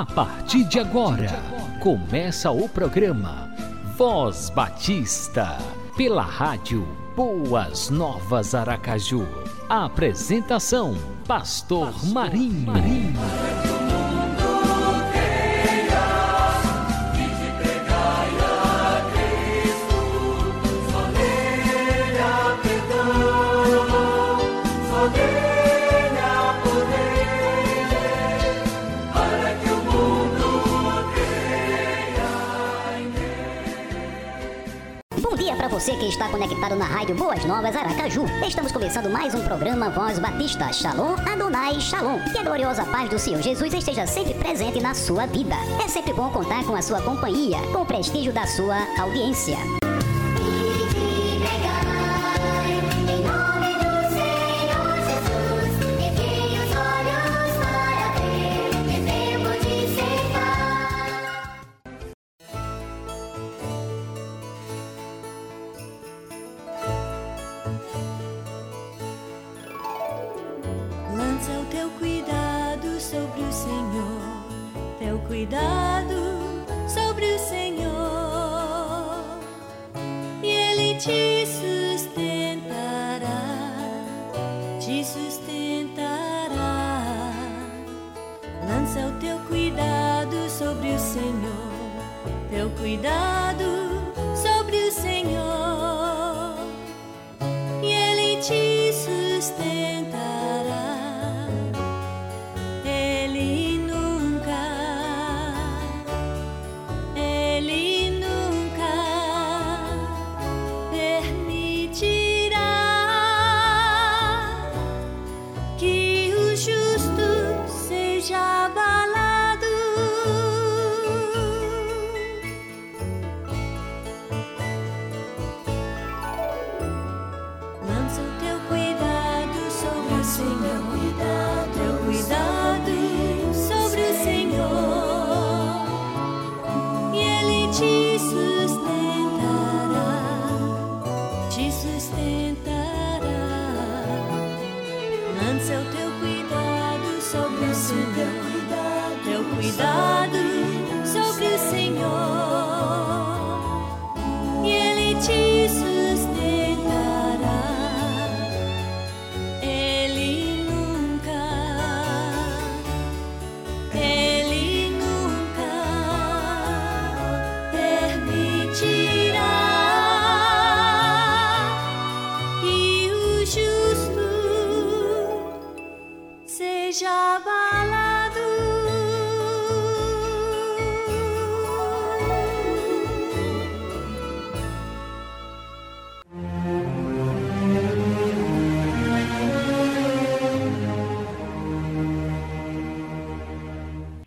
A partir de agora, começa o programa Voz Batista, pela rádio Boas Novas Aracaju. A apresentação, Pastor, Pastor Marinho. Marinho. Você que está conectado na Rádio Boas Novas Aracaju. Estamos começando mais um programa Voz Batista. Shalom Adonai Shalom. Que a gloriosa paz do Senhor Jesus esteja sempre presente na sua vida. É sempre bom contar com a sua companhia, com o prestígio da sua audiência.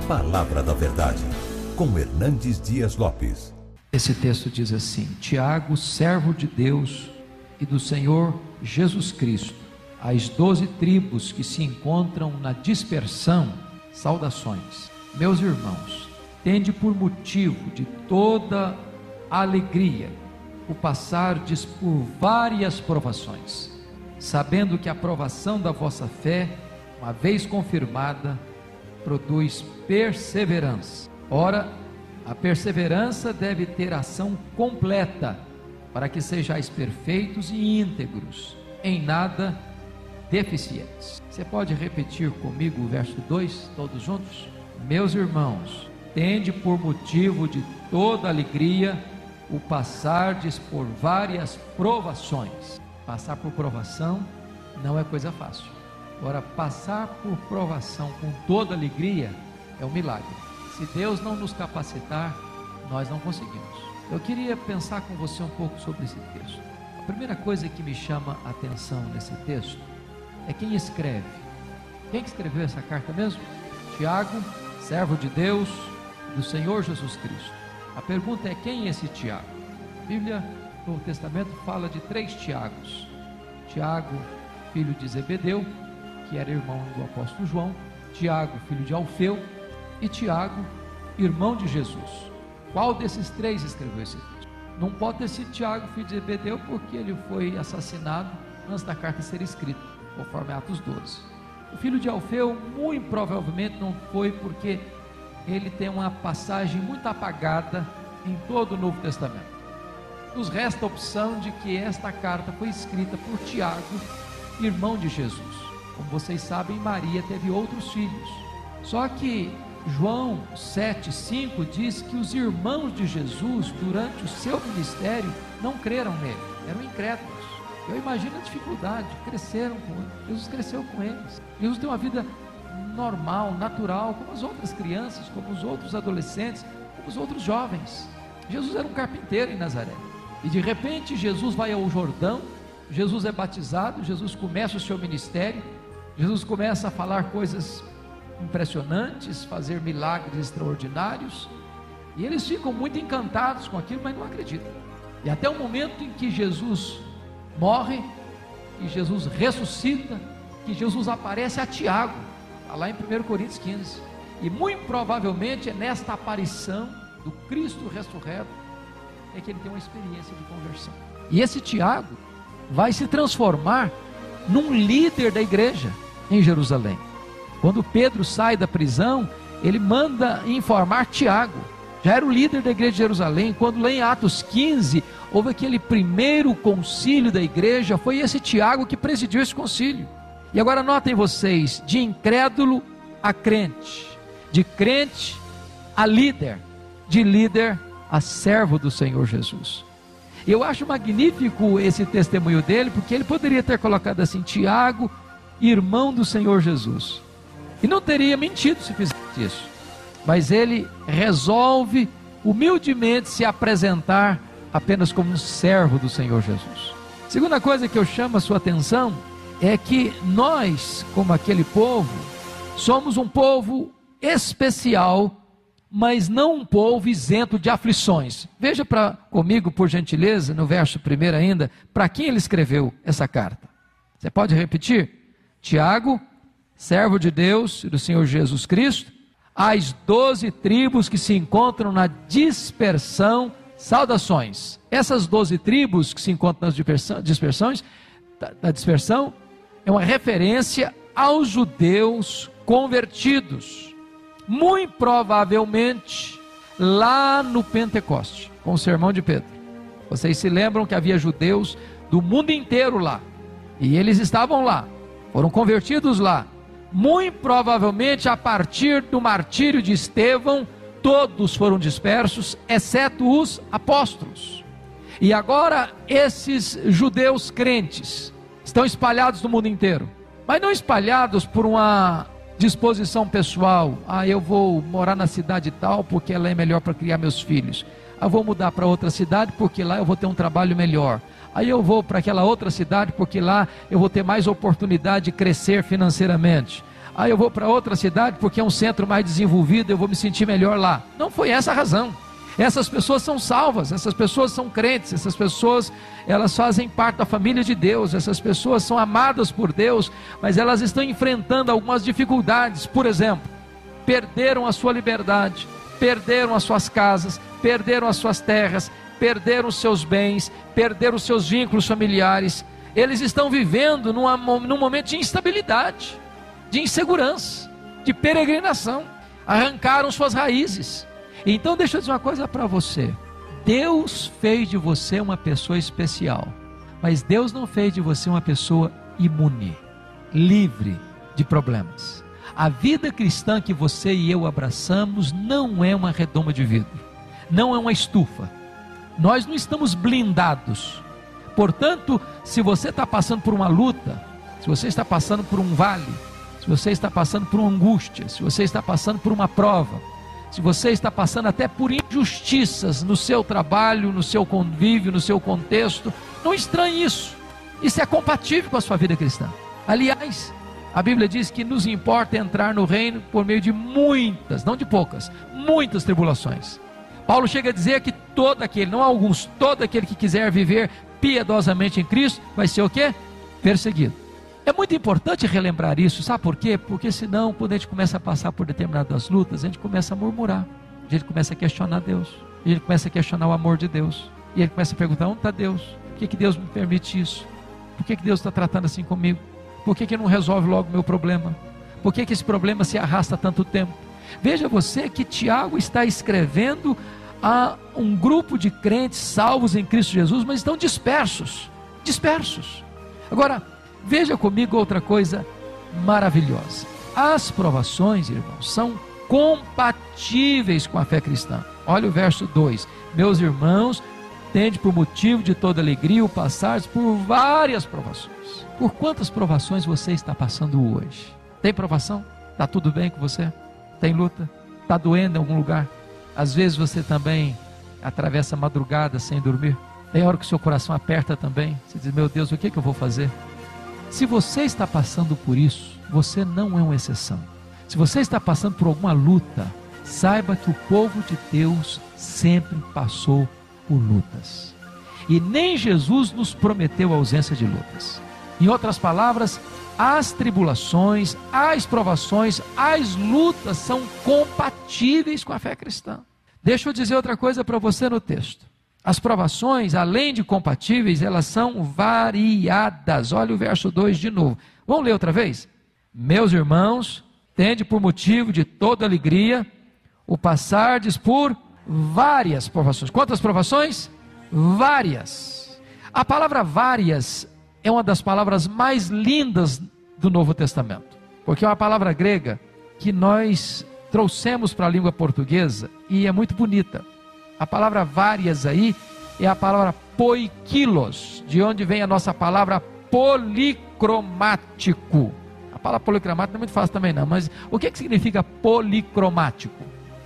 Palavra da Verdade, com Hernandes Dias Lopes. Esse texto diz assim: Tiago, servo de Deus e do Senhor Jesus Cristo, às doze tribos que se encontram na dispersão, saudações. Meus irmãos, tende por motivo de toda alegria o passardes por várias provações, sabendo que a provação da vossa fé, uma vez confirmada, produz perseverança. Ora, a perseverança deve ter ação completa, para que sejais perfeitos e íntegros, em nada deficientes. Você pode repetir comigo o verso 2, todos juntos? Meus irmãos, tende por motivo de toda alegria o passardes por várias provações. Passar por provação não é coisa fácil. Agora, passar por provação com toda alegria é um milagre. Se Deus não nos capacitar, nós não conseguimos. Eu queria pensar com você um pouco sobre esse texto. A primeira coisa que me chama a atenção nesse texto é quem escreve. Quem escreveu essa carta mesmo? Tiago, servo de Deus, do Senhor Jesus Cristo. A pergunta é quem é esse Tiago? A Bíblia, no Testamento, fala de três Tiagos: Tiago, filho de Zebedeu, que era irmão do apóstolo João, Tiago, filho de Alfeu, e Tiago, irmão de Jesus. Qual desses três escreveu esse texto? Não pode ter sido Tiago, filho de Zebedeu, porque ele foi assassinado antes da carta ser escrita, conforme Atos 12. O filho de Alfeu, muito provavelmente, não foi porque ele tem uma passagem muito apagada em todo o Novo Testamento. Nos resta a opção de que esta carta foi escrita por Tiago, irmão de Jesus. Como vocês sabem, Maria teve outros filhos. Só que João 7,5 diz que os irmãos de Jesus, durante o seu ministério, não creram nele, eram incrédulos. Eu imagino a dificuldade, cresceram com ele. Jesus cresceu com eles. Jesus tem uma vida normal, natural, como as outras crianças, como os outros adolescentes, como os outros jovens. Jesus era um carpinteiro em Nazaré. E de repente Jesus vai ao Jordão, Jesus é batizado, Jesus começa o seu ministério, Jesus começa a falar coisas impressionantes, fazer milagres extraordinários, e eles ficam muito encantados com aquilo, mas não acreditam. E até o momento em que Jesus morre, que Jesus ressuscita, que Jesus aparece a Tiago, está lá em 1 Coríntios 15. E muito provavelmente é nesta aparição do Cristo ressurreto é que ele tem uma experiência de conversão. E esse Tiago vai se transformar num líder da igreja em Jerusalém. Quando Pedro sai da prisão, ele manda informar Tiago. Já era o líder da igreja de Jerusalém. Quando lá em Atos 15, houve aquele primeiro concílio da igreja, foi esse Tiago que presidiu esse concílio. E agora notem vocês, de incrédulo a crente, de crente a líder, de líder a servo do Senhor Jesus. Eu acho magnífico esse testemunho dele, porque ele poderia ter colocado assim: Tiago, irmão do Senhor Jesus. E não teria mentido se fizesse isso. Mas ele resolve humildemente se apresentar apenas como um servo do Senhor Jesus. Segunda coisa que eu chamo a sua atenção é que nós, como aquele povo, somos um povo especial mas não um povo isento de aflições. Veja para comigo, por gentileza, no verso primeiro ainda, para quem ele escreveu essa carta. Você pode repetir? Tiago, servo de Deus e do Senhor Jesus Cristo, às doze tribos que se encontram na dispersão, saudações. Essas doze tribos que se encontram nas dispersões, da dispersão, é uma referência aos judeus convertidos muito provavelmente lá no Pentecoste, com o sermão de Pedro. Vocês se lembram que havia judeus do mundo inteiro lá, e eles estavam lá, foram convertidos lá. Muito provavelmente a partir do martírio de Estevão, todos foram dispersos, exceto os apóstolos. E agora esses judeus crentes estão espalhados no mundo inteiro, mas não espalhados por uma disposição pessoal. Ah, eu vou morar na cidade tal porque ela é melhor para criar meus filhos. Ah, vou mudar para outra cidade porque lá eu vou ter um trabalho melhor. Aí eu vou para aquela outra cidade porque lá eu vou ter mais oportunidade de crescer financeiramente. Aí eu vou para outra cidade porque é um centro mais desenvolvido, eu vou me sentir melhor lá. Não foi essa a razão. Essas pessoas são salvas, essas pessoas são crentes, essas pessoas elas fazem parte da família de Deus, essas pessoas são amadas por Deus, mas elas estão enfrentando algumas dificuldades. Por exemplo, perderam a sua liberdade, perderam as suas casas, perderam as suas terras, perderam seus bens, perderam seus vínculos familiares. Eles estão vivendo numa, num momento de instabilidade, de insegurança, de peregrinação. Arrancaram suas raízes então deixa eu dizer uma coisa para você. Deus fez de você uma pessoa especial, mas Deus não fez de você uma pessoa imune, livre de problemas. A vida cristã que você e eu abraçamos não é uma redoma de vidro, não é uma estufa. Nós não estamos blindados. Portanto, se você está passando por uma luta, se você está passando por um vale, se você está passando por uma angústia, se você está passando por uma prova, se você está passando até por injustiças no seu trabalho, no seu convívio, no seu contexto, não estranhe isso. Isso é compatível com a sua vida cristã. Aliás, a Bíblia diz que nos importa entrar no reino por meio de muitas, não de poucas, muitas tribulações. Paulo chega a dizer que todo aquele, não alguns, todo aquele que quiser viver piedosamente em Cristo, vai ser o quê? Perseguido. É muito importante relembrar isso, sabe por quê? Porque senão, quando a gente começa a passar por determinadas lutas, a gente começa a murmurar, a gente começa a questionar Deus, a gente começa a questionar o amor de Deus, e gente começa a perguntar: onde está Deus? Por que, que Deus me permite isso? Por que, que Deus está tratando assim comigo? Por que, que não resolve logo o meu problema? Por que, que esse problema se arrasta tanto tempo? Veja você que Tiago está escrevendo a um grupo de crentes salvos em Cristo Jesus, mas estão dispersos. Dispersos. Agora, veja comigo outra coisa maravilhosa. As provações, irmãos, são compatíveis com a fé cristã. Olha o verso 2: Meus irmãos, tende por motivo de toda alegria o passar por várias provações. Por quantas provações você está passando hoje? Tem provação? Está tudo bem com você? Tem luta? Está doendo em algum lugar? Às vezes você também atravessa a madrugada sem dormir. Tem hora que o seu coração aperta também. Você diz: Meu Deus, o que, é que eu vou fazer? Se você está passando por isso, você não é uma exceção. Se você está passando por alguma luta, saiba que o povo de Deus sempre passou por lutas. E nem Jesus nos prometeu a ausência de lutas. Em outras palavras, as tribulações, as provações, as lutas são compatíveis com a fé cristã. Deixa eu dizer outra coisa para você no texto. As provações, além de compatíveis, elas são variadas. Olha o verso 2 de novo. Vamos ler outra vez? Meus irmãos, tende por motivo de toda alegria o passardes por várias provações. Quantas provações? Várias. A palavra várias é uma das palavras mais lindas do Novo Testamento, porque é uma palavra grega que nós trouxemos para a língua portuguesa e é muito bonita. A palavra várias aí é a palavra poikilos, de onde vem a nossa palavra policromático. A palavra policromático não é muito fácil também não, mas o que, que significa policromático?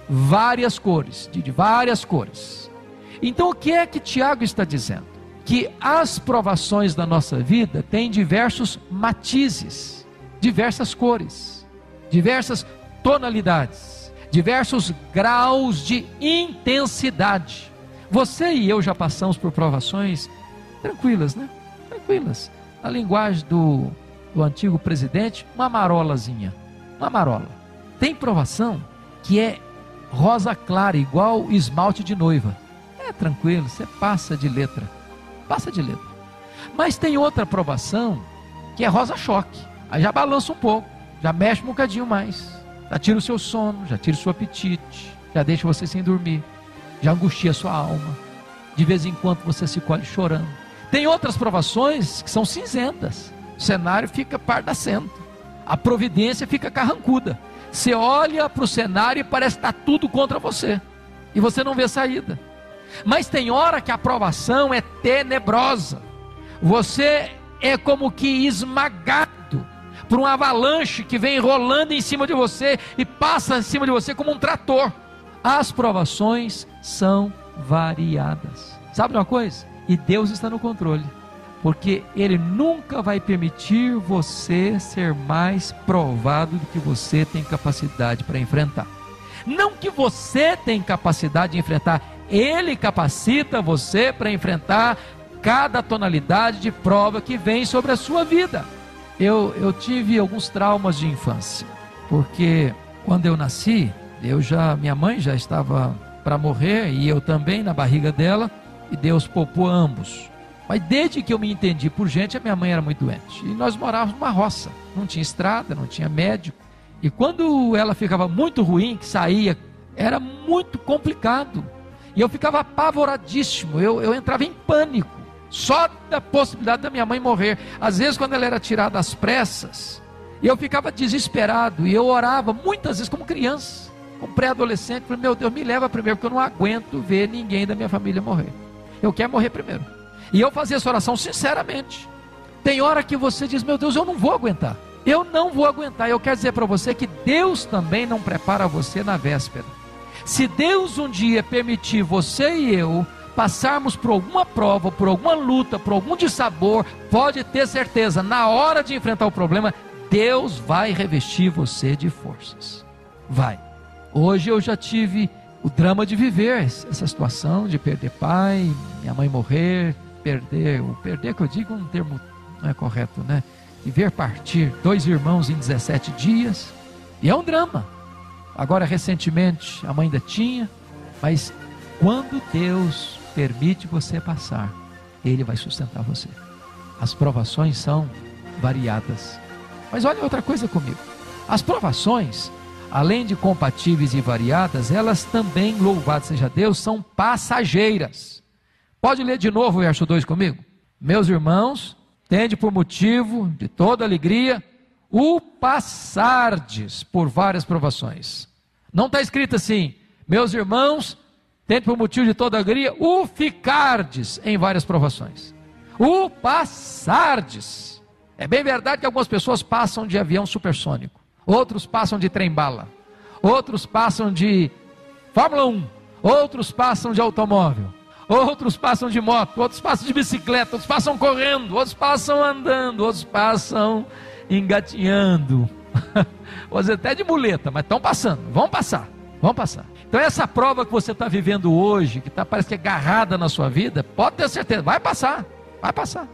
Várias cores, de várias cores. Então o que é que Tiago está dizendo? Que as provações da nossa vida têm diversos matizes, diversas cores, diversas tonalidades, diversos graus de intensidade. Você e eu já passamos por provações tranquilas, né? Tranquilas. Na linguagem do, do antigo presidente, uma marolazinha. Uma marola. Tem provação que é rosa clara, igual esmalte de noiva. É tranquilo, você passa de letra passa de letra. Mas tem outra aprovação que é rosa-choque. Aí já balança um pouco, já mexe um bocadinho mais. Já tira o seu sono, já tira o seu apetite, já deixa você sem dormir, já angustia a sua alma. De vez em quando você se colhe chorando. Tem outras provações que são cinzentas. O cenário fica pardacento. A providência fica carrancuda. Você olha para o cenário e parece que está tudo contra você. E você não vê saída. Mas tem hora que a aprovação é tenebrosa. Você é como que esmagado por uma avalanche que vem rolando em cima de você e passa em cima de você como um trator. As provações são variadas. Sabe uma coisa? E Deus está no controle. Porque Ele nunca vai permitir você ser mais provado do que você tem capacidade para enfrentar. Não que você tem capacidade de enfrentar, ele capacita você para enfrentar cada tonalidade de prova que vem sobre a sua vida. Eu, eu tive alguns traumas de infância, porque quando eu nasci, eu já minha mãe já estava para morrer e eu também na barriga dela, e Deus poupou ambos. Mas desde que eu me entendi por gente, a minha mãe era muito doente. E nós morávamos numa roça, não tinha estrada, não tinha médico. E quando ela ficava muito ruim, que saía, era muito complicado. E eu ficava apavoradíssimo, eu, eu entrava em pânico, só da possibilidade da minha mãe morrer. Às vezes, quando ela era tirada às pressas, eu ficava desesperado, e eu orava muitas vezes como criança, como pré-adolescente, falei, meu Deus, me leva primeiro, porque eu não aguento ver ninguém da minha família morrer. Eu quero morrer primeiro. E eu fazia essa oração sinceramente. Tem hora que você diz, meu Deus, eu não vou aguentar. Eu não vou aguentar. Eu quero dizer para você que Deus também não prepara você na véspera. Se Deus um dia permitir você e eu passarmos por alguma prova, por alguma luta, por algum dissabor, pode ter certeza, na hora de enfrentar o problema, Deus vai revestir você de forças. Vai. Hoje eu já tive o drama de viver essa situação, de perder pai, minha mãe morrer, perder, o perder que eu digo um termo não é correto, né? E ver partir dois irmãos em 17 dias. E é um drama. Agora, recentemente, a mãe ainda tinha, mas quando Deus permite você passar, Ele vai sustentar você. As provações são variadas. Mas olha outra coisa comigo. As provações, além de compatíveis e variadas, elas também, louvado seja Deus, são passageiras. Pode ler de novo o verso 2 comigo? Meus irmãos, tende por motivo de toda alegria o passardes por várias provações. Não está escrito assim, meus irmãos, tende por motivo de toda alegria o ficardes em várias provações. O passardes. É bem verdade que algumas pessoas passam de avião supersônico, outros passam de trem-bala, outros passam de Fórmula 1, outros passam de automóvel, outros passam de moto, outros passam de bicicleta, outros passam correndo, outros passam andando, outros passam engatinhando, outros até de muleta, mas estão passando, vão passar, vão passar. Então essa prova que você está vivendo hoje, que tá, parece que é agarrada na sua vida, pode ter certeza, vai passar, vai passar.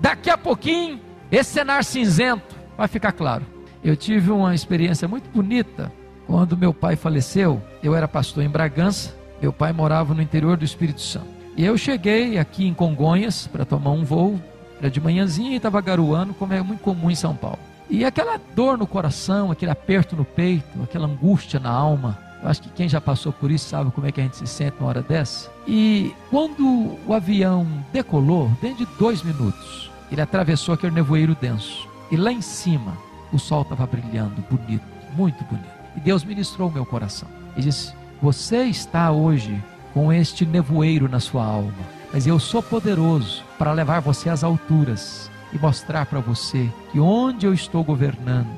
Daqui a pouquinho, esse cenário cinzento vai ficar claro. Eu tive uma experiência muito bonita quando meu pai faleceu. Eu era pastor em Bragança, meu pai morava no interior do Espírito Santo. E eu cheguei aqui em Congonhas para tomar um voo, era de manhãzinha e estava garoando, como é muito comum em São Paulo. E aquela dor no coração, aquele aperto no peito, aquela angústia na alma. Eu acho que quem já passou por isso sabe como é que a gente se sente uma hora dessa. E quando o avião decolou, dentro de dois minutos, ele atravessou aquele nevoeiro denso. E lá em cima, o sol estava brilhando, bonito, muito bonito. E Deus ministrou o meu coração. E disse: Você está hoje com este nevoeiro na sua alma, mas eu sou poderoso para levar você às alturas e mostrar para você que onde eu estou governando,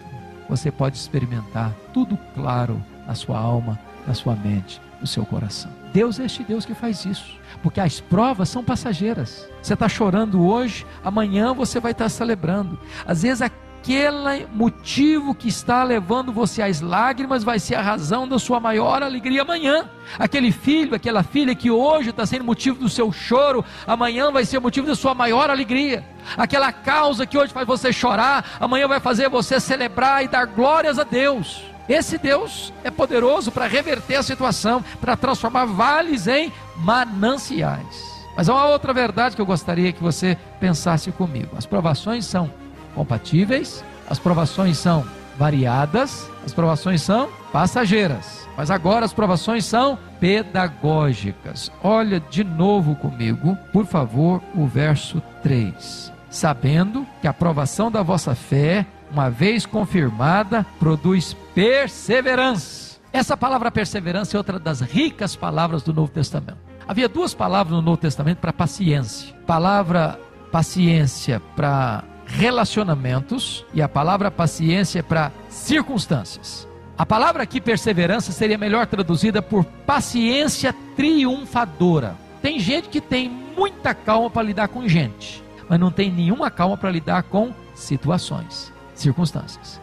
você pode experimentar tudo claro na sua alma, na sua mente, no seu coração. Deus é este Deus que faz isso, porque as provas são passageiras. Você está chorando hoje, amanhã você vai estar celebrando. Às vezes a aquele motivo que está levando você às lágrimas vai ser a razão da sua maior alegria amanhã. Aquele filho, aquela filha que hoje está sendo motivo do seu choro, amanhã vai ser motivo da sua maior alegria. Aquela causa que hoje faz você chorar, amanhã vai fazer você celebrar e dar glórias a Deus. Esse Deus é poderoso para reverter a situação, para transformar vales em mananciais. Mas há uma outra verdade que eu gostaria que você pensasse comigo. As provações são compatíveis, as provações são variadas, as provações são passageiras. Mas agora as provações são pedagógicas. Olha de novo comigo, por favor, o verso 3. Sabendo que a aprovação da vossa fé, uma vez confirmada, produz perseverança. Essa palavra perseverança é outra das ricas palavras do Novo Testamento. Havia duas palavras no Novo Testamento para paciência. Palavra paciência para relacionamentos e a palavra paciência para circunstâncias. A palavra aqui perseverança seria melhor traduzida por paciência triunfadora. Tem gente que tem muita calma para lidar com gente, mas não tem nenhuma calma para lidar com situações, circunstâncias.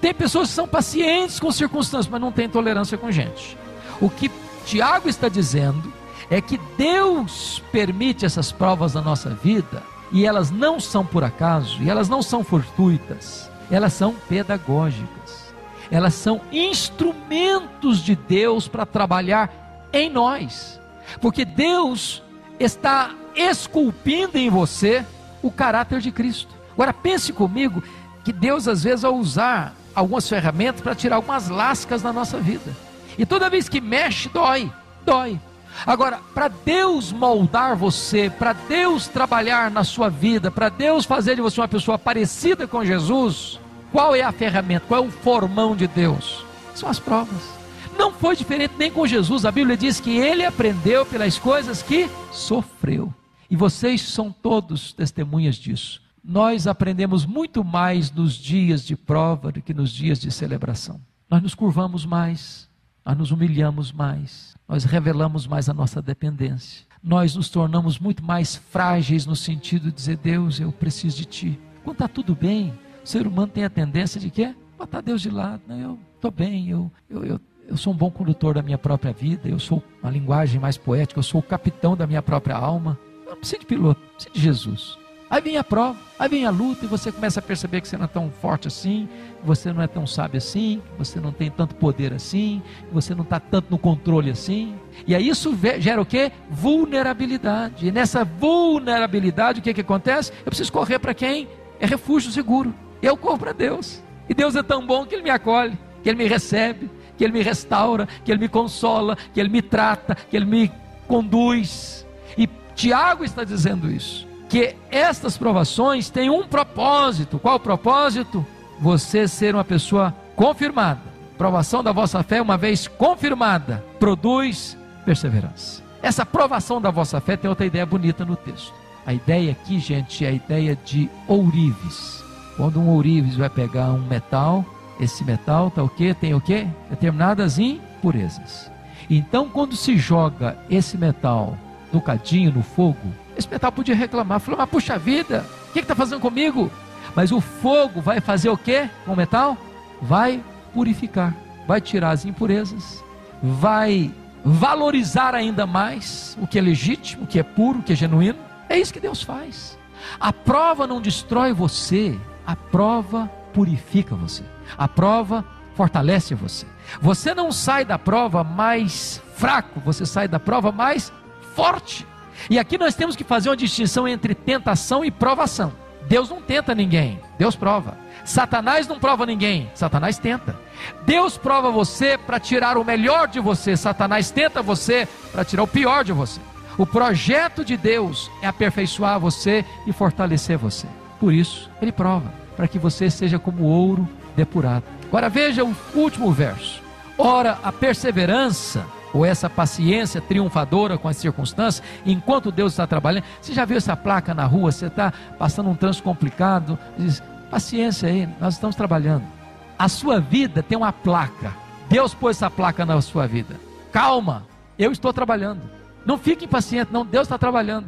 Tem pessoas que são pacientes com circunstâncias, mas não têm tolerância com gente. O que Tiago está dizendo é que Deus permite essas provas na nossa vida e elas não são por acaso, e elas não são fortuitas, elas são pedagógicas. Elas são instrumentos de Deus para trabalhar em nós. Porque Deus está esculpindo em você o caráter de Cristo. Agora pense comigo que Deus às vezes vai usar algumas ferramentas para tirar algumas lascas da nossa vida. E toda vez que mexe, dói, dói. Agora, para Deus moldar você, para Deus trabalhar na sua vida, para Deus fazer de você uma pessoa parecida com Jesus, qual é a ferramenta, qual é o formão de Deus? São as provas. Não foi diferente nem com Jesus. A Bíblia diz que ele aprendeu pelas coisas que sofreu. E vocês são todos testemunhas disso. Nós aprendemos muito mais nos dias de prova do que nos dias de celebração. Nós nos curvamos mais, nós nos humilhamos mais nós revelamos mais a nossa dependência. Nós nos tornamos muito mais frágeis no sentido de dizer: Deus, eu preciso de Ti. Quando está tudo bem, o ser humano tem a tendência de quê? Botar Deus de lado. Não, eu estou bem, eu, eu, eu, eu sou um bom condutor da minha própria vida, eu sou uma linguagem mais poética, eu sou o capitão da minha própria alma. Eu não preciso de piloto, preciso de Jesus. Aí vem a prova, aí vem a luta e você começa a perceber que você não é tão forte assim, que você não é tão sábio assim, que você não tem tanto poder assim, que você não está tanto no controle assim. E aí isso gera o que? Vulnerabilidade. E nessa vulnerabilidade, o que, que acontece? Eu preciso correr para quem? É refúgio seguro. Eu corro para Deus. E Deus é tão bom que Ele me acolhe, que Ele me recebe, que Ele me restaura, que Ele me consola, que Ele me trata, que Ele me conduz. E Tiago está dizendo isso, que estas provações têm um propósito. Qual o propósito? Você ser uma pessoa confirmada. Provação da vossa fé, uma vez confirmada, produz perseverança. Essa provação da vossa fé tem outra ideia bonita no texto. A ideia aqui, gente, é a ideia de ourives. Quando um ourives vai pegar um metal, esse metal tá o quê? Tem o quê? Determinadas impurezas. Então, quando se joga esse metal no cadinho, no fogo, esse metal podia reclamar, falou, mas puxa vida, o que está fazendo comigo? Mas o fogo vai fazer o que com o metal? Vai purificar, vai tirar as impurezas, vai valorizar ainda mais o que é legítimo, o que é puro, o que é genuíno. É isso que Deus faz. A prova não destrói você, a prova purifica você. A prova fortalece você. Você não sai da prova mais fraco, você sai da prova mais forte. E aqui nós temos que fazer uma distinção entre tentação e provação. Deus não tenta ninguém, Deus prova. Satanás não prova ninguém, Satanás tenta. Deus prova você para tirar o melhor de você, Satanás tenta você para tirar o pior de você. O projeto de Deus é aperfeiçoar você e fortalecer você. Por isso, ele prova, para que você seja como ouro depurado. Agora veja o último verso. Ora, a perseverança, ou essa paciência triunfadora com as circunstâncias, enquanto Deus está trabalhando. Você já viu essa placa na rua? Você está passando um trânsito complicado? Diz, paciência aí, nós estamos trabalhando. A sua vida tem uma placa. Deus pôs essa placa na sua vida. Calma, eu estou trabalhando. Não fique impaciente, não. Deus está trabalhando.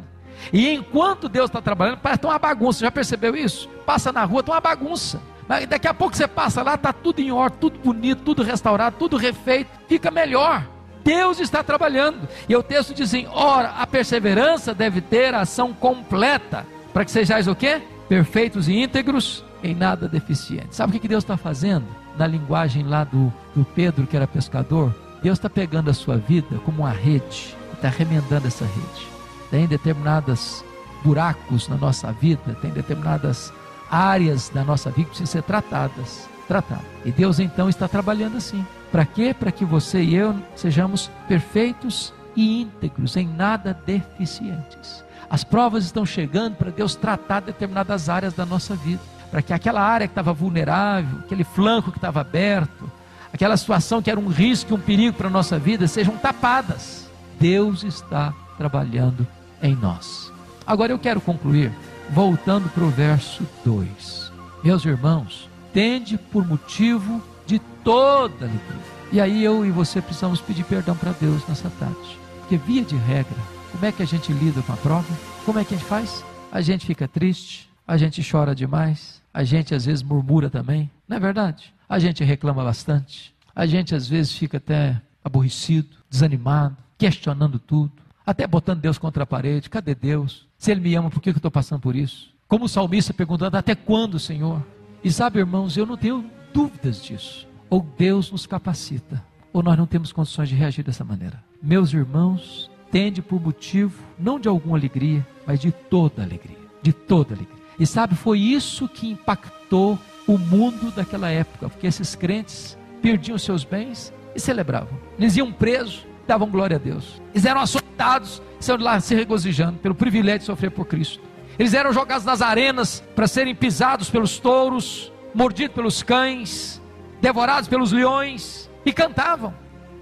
E enquanto Deus está trabalhando, parece uma bagunça. Já percebeu isso? Passa na rua, está uma bagunça. Mas daqui a pouco você passa lá, está tudo em ordem, tudo bonito, tudo restaurado, tudo refeito, fica melhor. Deus está trabalhando. E o texto diz assim: ora, a perseverança deve ter ação completa, para que sejais o quê? Perfeitos e íntegros, em nada deficientes. Sabe o que Deus está fazendo? Na linguagem lá do, do Pedro, que era pescador, Deus está pegando a sua vida como uma rede, está remendando essa rede. Tem determinadas buracos na nossa vida, tem determinadas áreas da nossa vida que precisam ser tratadas. tratadas. E Deus então está trabalhando assim. Para quê? Para que você e eu sejamos perfeitos e íntegros, em nada deficientes. As provas estão chegando para Deus tratar determinadas áreas da nossa vida. Para que aquela área que estava vulnerável, aquele flanco que estava aberto, aquela situação que era um risco, um perigo para a nossa vida, sejam tapadas. Deus está trabalhando em nós. Agora eu quero concluir voltando para o verso 2. Meus irmãos, tende por motivo de toda alegria. E aí eu e você precisamos pedir perdão para Deus nessa tarde. Porque via de regra, como é que a gente lida com a prova? Como é que a gente faz? A gente fica triste, a gente chora demais, a gente às vezes murmura também, não é verdade? A gente reclama bastante, a gente às vezes fica até aborrecido, desanimado, questionando tudo, até botando Deus contra a parede. Cadê Deus? Se Ele me ama, por que eu estou passando por isso? Como o salmista perguntando: Até quando, Senhor? E sabe, irmãos, eu não tenho dúvidas disso. Ou Deus nos capacita, ou nós não temos condições de reagir dessa maneira. Meus irmãos, tende por motivo não de alguma alegria, mas de toda alegria. De toda alegria. E sabe, foi isso que impactou o mundo daquela época, porque esses crentes perdiam seus bens e celebravam. Eles iam presos, davam glória a Deus. Eles eram açoitados, saiam lá se regozijando pelo privilégio de sofrer por Cristo. Eles eram jogados nas arenas para serem pisados pelos touros, mordidos pelos cães, devorados pelos leões e cantavam.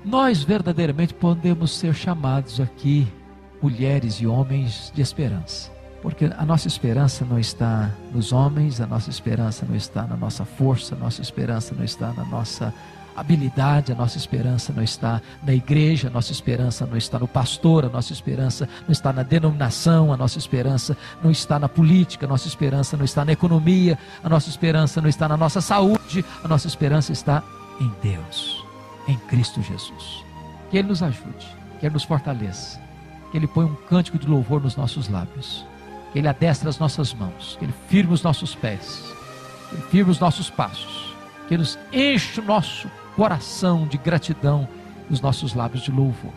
Nós verdadeiramente podemos ser chamados aqui mulheres e homens de esperança. Porque a nossa esperança não está nos homens, a nossa esperança não está na nossa força, a nossa esperança não está na nossa habilidade, a nossa esperança não está na igreja, a nossa esperança não está no pastor, a nossa esperança não está na denominação, a nossa esperança não está na política, a nossa esperança não está na economia, a nossa esperança não está na nossa saúde, a nossa esperança está em Deus, em Cristo Jesus. Que Ele nos ajude, que Ele nos fortaleça, que Ele ponha um cântico de louvor nos nossos lábios, que Ele adestre as nossas mãos, que Ele firme os nossos pés, que Ele firme os nossos passos, que Ele nos enche o nosso coração de gratidão nos nossos lábios de louvor.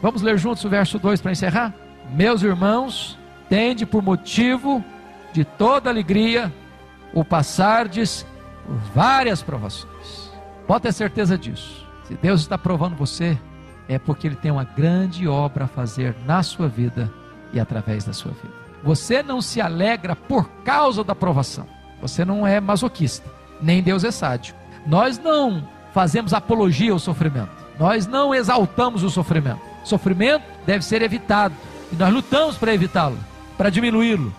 Vamos ler juntos o verso 2 para encerrar? Meus irmãos, tende por motivo de toda alegria o passardes por várias provações. Pode ter certeza disso. Se Deus está provando você, é porque Ele tem uma grande obra a fazer na sua vida e através da sua vida. Você não se alegra por causa da provação. Você não é masoquista, nem Deus é sádico. Nós não fazemos apologia ao sofrimento. Nós não exaltamos o sofrimento. O sofrimento deve ser evitado e nós lutamos para evitá-lo, para diminuí-lo.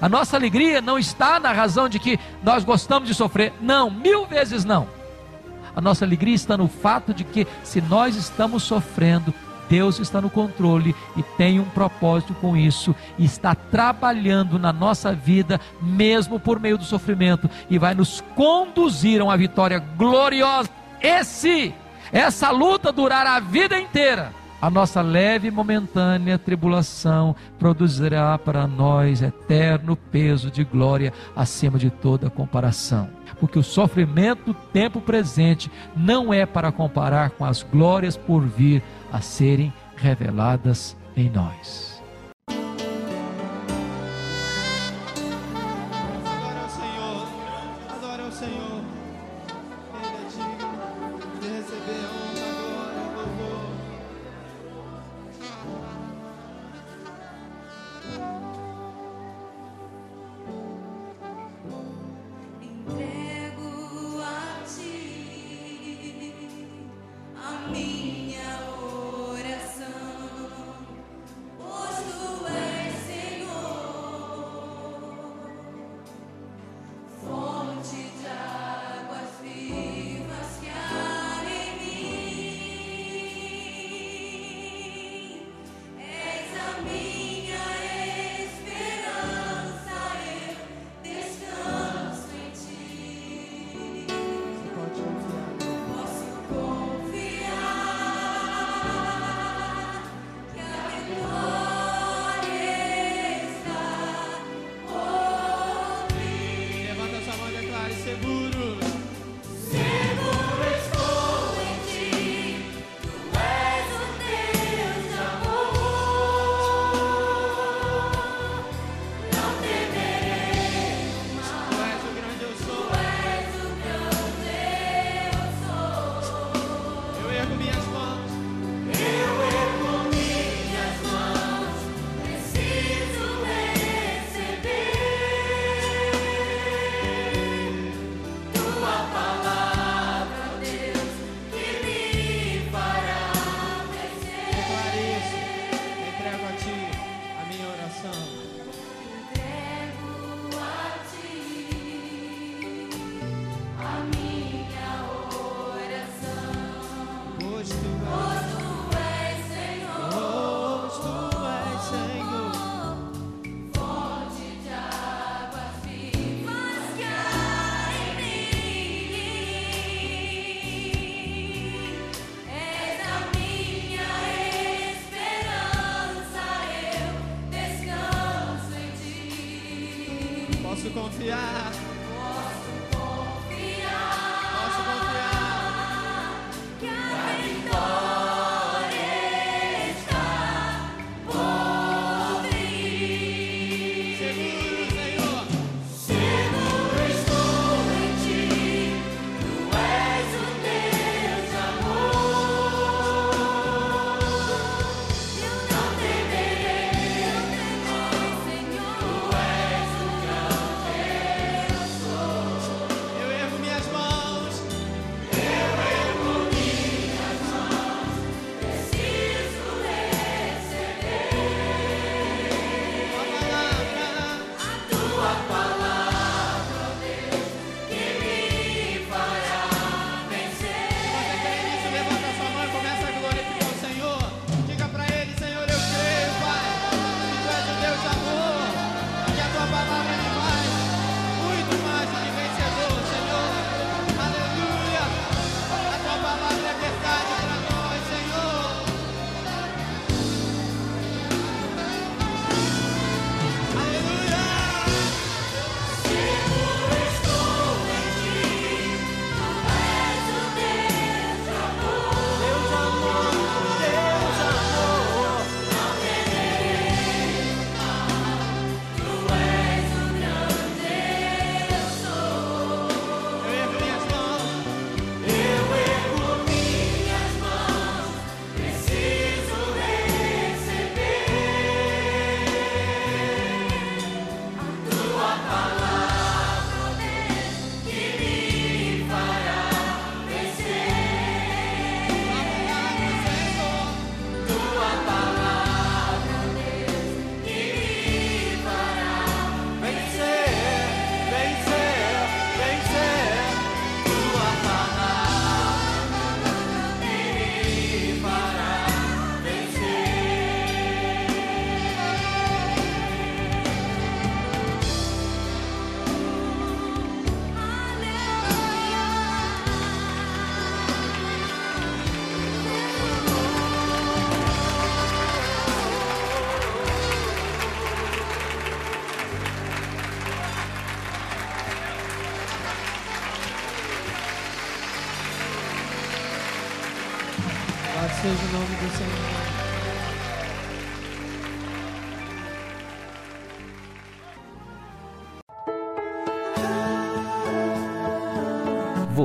A nossa alegria não está na razão de que nós gostamos de sofrer. Não, mil vezes não. A nossa alegria está no fato de que, se nós estamos sofrendo, Deus está no controle e tem um propósito com isso, e está trabalhando na nossa vida, mesmo por meio do sofrimento, e vai nos conduzir a uma vitória gloriosa. Esse, essa luta durar a vida inteira a nossa leve e momentânea tribulação produzirá para nós eterno peso de glória acima de toda comparação. Porque o sofrimento do tempo presente não é para comparar com as glórias por vir a serem reveladas em nós.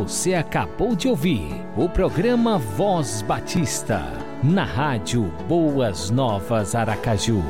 Você acabou de ouvir o programa Voz Batista, na rádio Boas Novas Aracaju